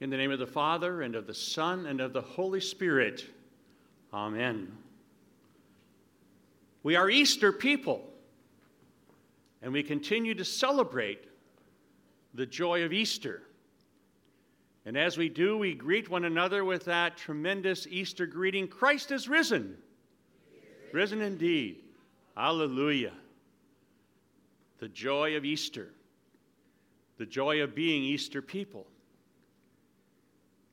In the name of the Father, and of the Son, and of the Holy Spirit. Amen. We are Easter people, and we continue to celebrate the joy of Easter. And as we do, we greet one another with that tremendous Easter greeting Christ is risen. Risen indeed. Hallelujah. The joy of Easter, the joy of being Easter people.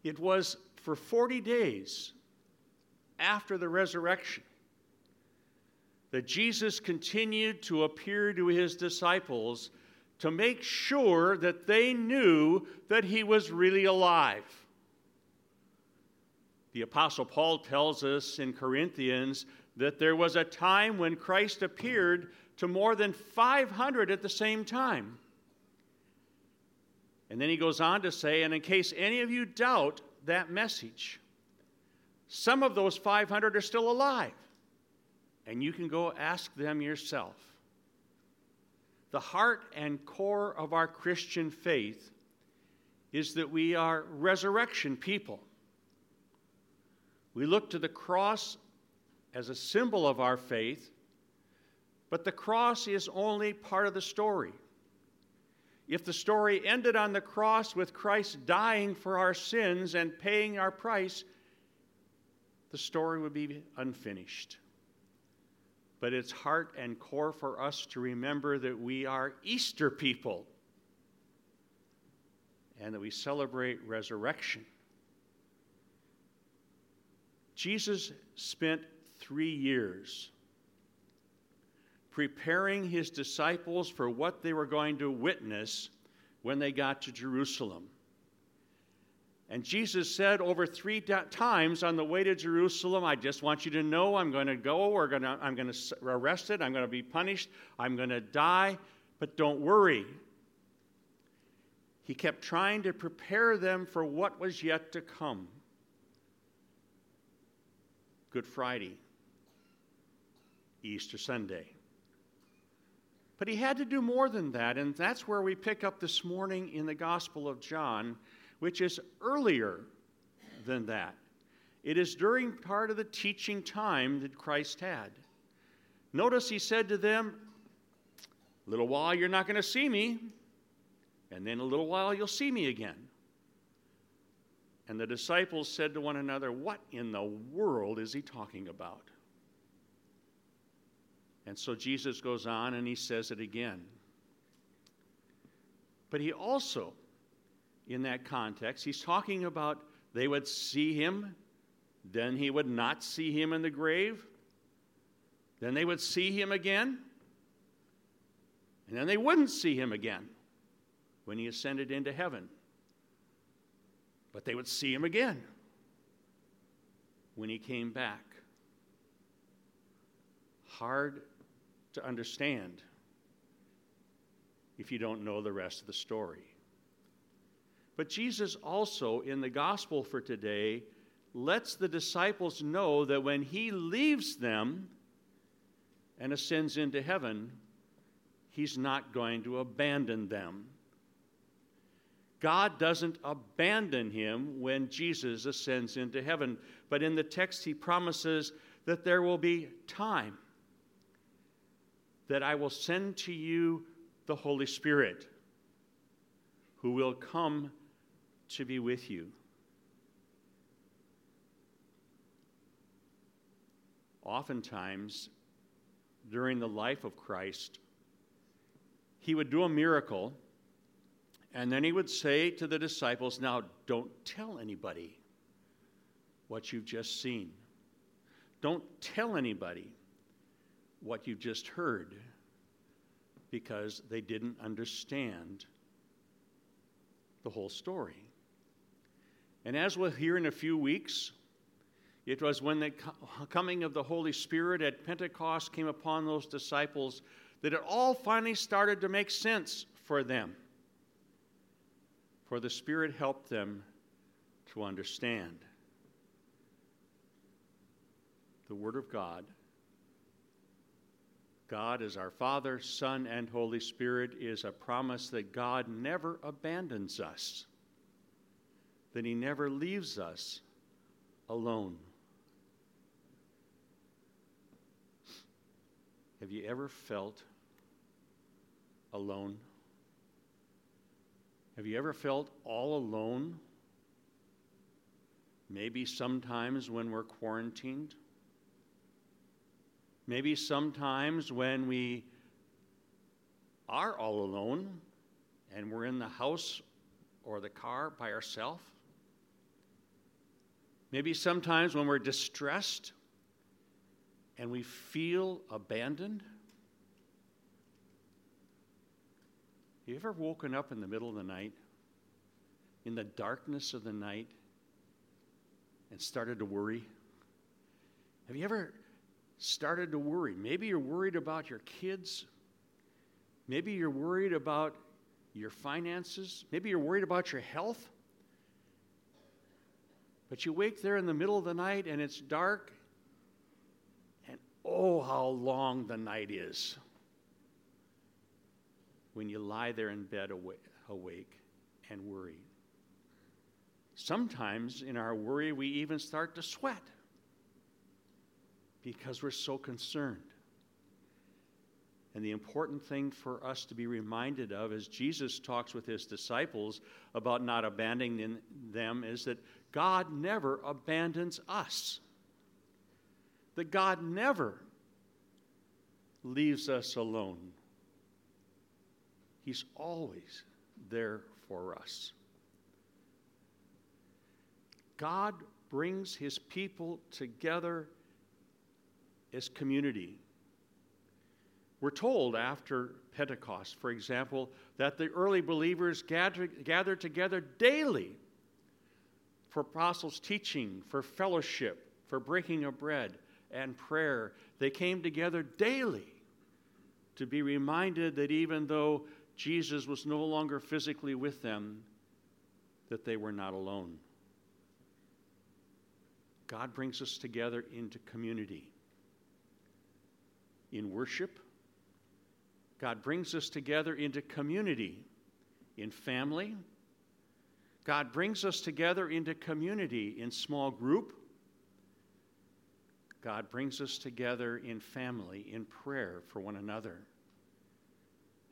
It was for 40 days after the resurrection that Jesus continued to appear to his disciples to make sure that they knew that he was really alive. The Apostle Paul tells us in Corinthians that there was a time when Christ appeared to more than 500 at the same time. And then he goes on to say, and in case any of you doubt that message, some of those 500 are still alive. And you can go ask them yourself. The heart and core of our Christian faith is that we are resurrection people. We look to the cross as a symbol of our faith, but the cross is only part of the story. If the story ended on the cross with Christ dying for our sins and paying our price, the story would be unfinished but it's heart and core for us to remember that we are Easter people and that we celebrate resurrection. Jesus spent three years preparing his disciples for what they were going to witness when they got to Jerusalem. And Jesus said over three times on the way to Jerusalem, I just want you to know I'm going to go, we're to, I'm going to arrested, I'm going to be punished, I'm going to die, but don't worry. He kept trying to prepare them for what was yet to come. Good Friday, Easter Sunday. But he had to do more than that, and that's where we pick up this morning in the Gospel of John which is earlier than that. It is during part of the teaching time that Christ had. Notice he said to them, A little while you're not going to see me, and then a little while you'll see me again. And the disciples said to one another, What in the world is he talking about? And so Jesus goes on and he says it again. But he also in that context. He's talking about they would see him, then he would not see him in the grave, then they would see him again, and then they wouldn't see him again when he ascended into heaven. But they would see him again when he came back. Hard to understand if you don't know the rest of the story. But Jesus also, in the gospel for today, lets the disciples know that when he leaves them and ascends into heaven, he's not going to abandon them. God doesn't abandon him when Jesus ascends into heaven, but in the text he promises that there will be time, that I will send to you the Holy Spirit, who will come to be with you. Oftentimes, during the life of Christ, he would do a miracle, and then he would say to the disciples, Now, don't tell anybody what you've just seen. Don't tell anybody what you've just heard because they didn't understand the whole story. And as we'll hear in a few weeks, it was when the coming of the Holy Spirit at Pentecost came upon those disciples that it all finally started to make sense for them. For the Spirit helped them to understand. The Word of God. God is our Father, Son, and Holy Spirit is a promise that God never abandons us that He never leaves us alone. Have you ever felt alone? Have you ever felt all alone? Maybe sometimes when we're quarantined. Maybe sometimes when we are all alone and we're in the house or the car by ourselves. Maybe sometimes when we're distressed and we feel abandoned. Have you ever woken up in the middle of the night, in the darkness of the night, and started to worry? Have you ever started to worry? Maybe you're worried about your kids. Maybe you're worried about your finances. Maybe you're worried about your health. But you wake there in the middle of the night and it's dark, and oh, how long the night is when you lie there in bed awake and worried. Sometimes in our worry, we even start to sweat because we're so concerned. And the important thing for us to be reminded of as Jesus talks with his disciples about not abandoning them is that God never abandons us. That God never leaves us alone. He's always there for us. God brings his people together as community. We're told after Pentecost, for example, that the early believers gathered, gathered together daily for apostles' teaching, for fellowship, for breaking of bread, and prayer. They came together daily to be reminded that even though Jesus was no longer physically with them, that they were not alone. God brings us together into community. In worship, God brings us together into community. In family, God brings us together into community in small group. God brings us together in family, in prayer for one another.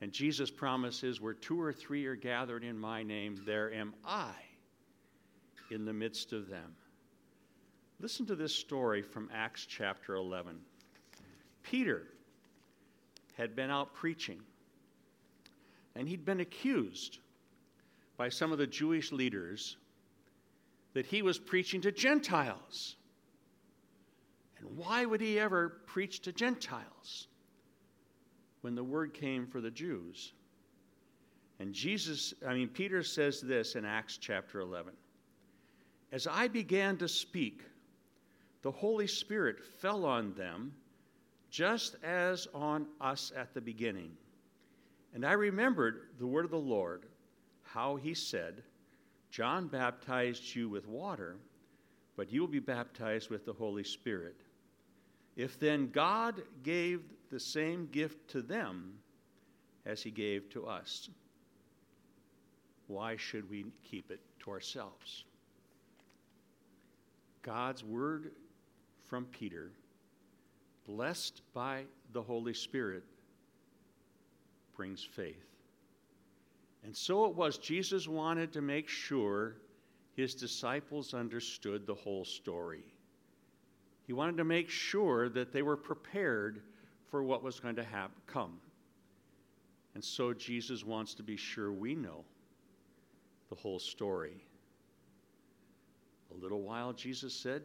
And Jesus' promises, where two or three are gathered in my name, there am I in the midst of them. Listen to this story from Acts chapter 11. Peter had been out preaching, and he'd been accused by some of the Jewish leaders that he was preaching to Gentiles. And why would he ever preach to Gentiles? when the word came for the Jews. And Jesus, I mean, Peter says this in Acts chapter 11 As I began to speak, the Holy Spirit fell on them just as on us at the beginning. And I remembered the word of the Lord, how he said, John baptized you with water, but you will be baptized with the Holy Spirit. If then God gave the same gift to them as he gave to us, why should we keep it to ourselves? God's word from Peter, blessed by the Holy Spirit, brings faith. And so it was, Jesus wanted to make sure his disciples understood the whole story. He wanted to make sure that they were prepared for what was going to have, come. And so Jesus wants to be sure we know the whole story. A little while, Jesus said,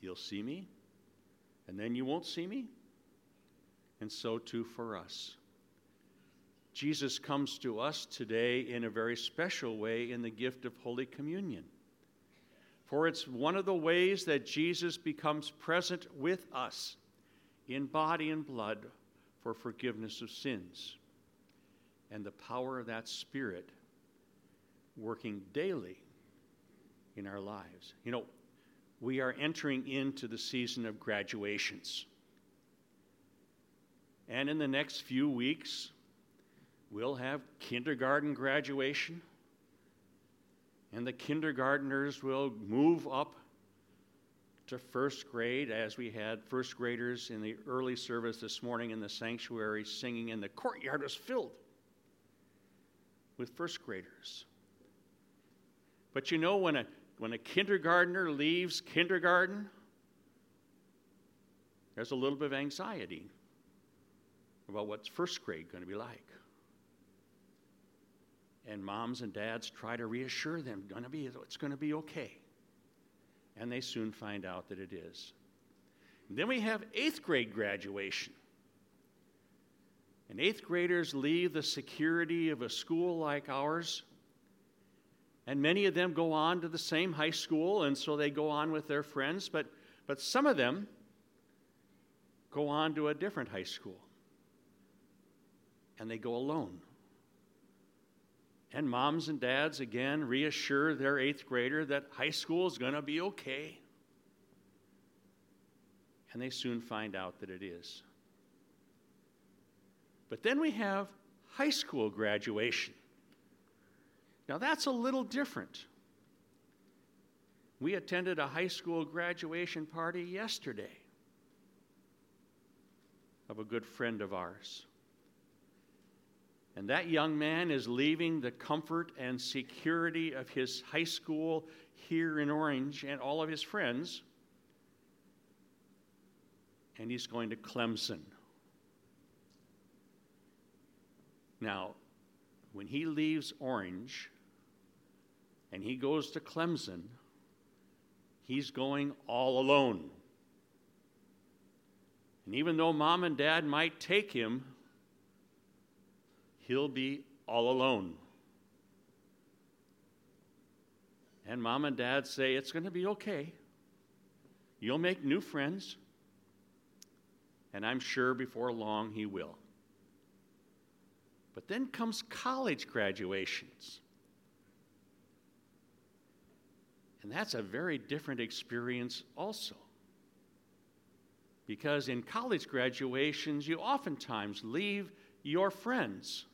You'll see me, and then you won't see me. And so too for us. Jesus comes to us today in a very special way in the gift of Holy Communion for it's one of the ways that Jesus becomes present with us in body and blood for forgiveness of sins. And the power of that Spirit working daily in our lives. You know, we are entering into the season of graduations. And in the next few weeks, we'll have kindergarten graduation And the kindergartners will move up to first grade, as we had first graders in the early service this morning in the sanctuary singing, and the courtyard was filled with first graders. But you know, when a, when a kindergartner leaves kindergarten, there's a little bit of anxiety about what's first grade going to be like. And moms and dads try to reassure them, gonna be, it's going to be okay and they soon find out that it is. And then we have eighth grade graduation. And eighth graders leave the security of a school like ours. And many of them go on to the same high school, and so they go on with their friends. But, but some of them go on to a different high school. And they go alone. And moms and dads again reassure their eighth grader that high school is going to be okay. And they soon find out that it is. But then we have high school graduation. Now that's a little different. We attended a high school graduation party yesterday of a good friend of ours. And that young man is leaving the comfort and security of his high school here in Orange and all of his friends, and he's going to Clemson. Now, when he leaves Orange and he goes to Clemson, he's going all alone. And even though mom and dad might take him, he'll be all alone. And mom and dad say, It's going to be okay. You'll make new friends. And I'm sure before long he will. But then comes college graduations. And that's a very different experience, also. Because in college graduations, you oftentimes leave your friends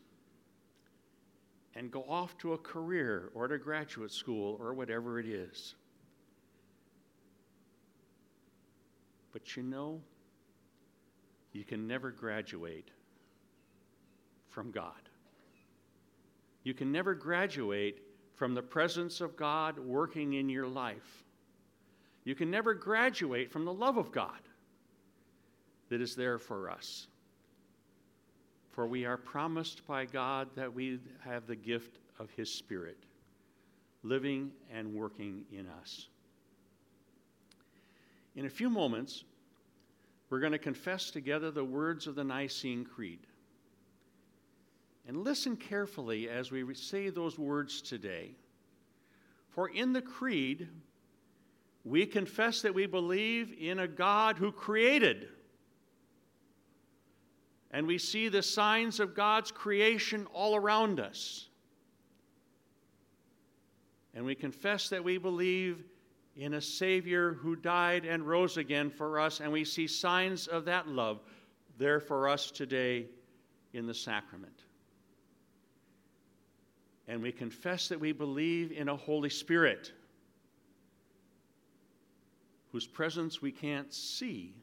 and go off to a career or to graduate school or whatever it is. But you know, you can never graduate from God. You can never graduate from the presence of God working in your life. You can never graduate from the love of God that is there for us. For we are promised by God that we have the gift of His Spirit living and working in us. In a few moments, we're going to confess together the words of the Nicene Creed. And listen carefully as we say those words today. For in the Creed, we confess that we believe in a God who created and we see the signs of God's creation all around us. And we confess that we believe in a Savior who died and rose again for us, and we see signs of that love there for us today in the sacrament. And we confess that we believe in a Holy Spirit whose presence we can't see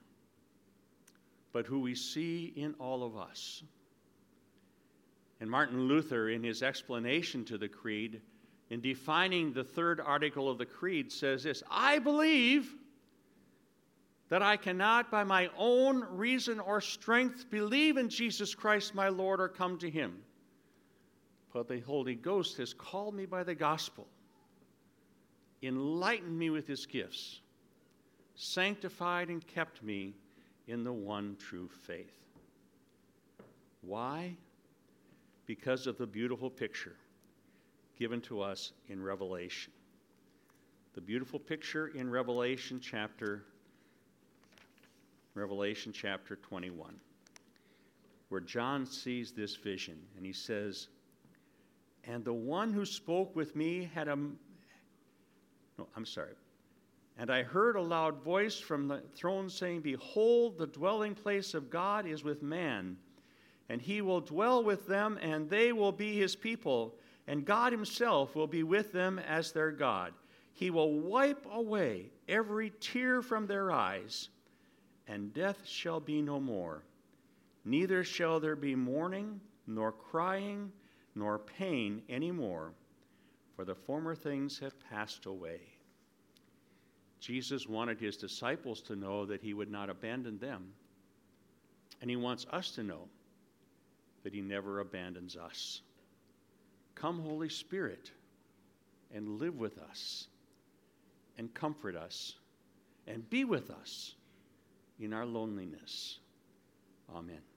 but who we see in all of us. And Martin Luther, in his explanation to the Creed, in defining the third article of the Creed, says this I believe that I cannot, by my own reason or strength, believe in Jesus Christ my Lord or come to him. But the Holy Ghost has called me by the gospel, enlightened me with his gifts, sanctified and kept me in the one true faith. Why? Because of the beautiful picture given to us in Revelation. The beautiful picture in Revelation chapter Revelation chapter 21 where John sees this vision and he says, And the one who spoke with me had a. No, I'm sorry. And I heard a loud voice from the throne saying, Behold, the dwelling place of God is with man, and he will dwell with them, and they will be his people, and God Himself will be with them as their God. He will wipe away every tear from their eyes, and death shall be no more. Neither shall there be mourning, nor crying, nor pain any more, for the former things have passed away. Jesus wanted his disciples to know that he would not abandon them. And he wants us to know that he never abandons us. Come, Holy Spirit, and live with us, and comfort us, and be with us in our loneliness. Amen.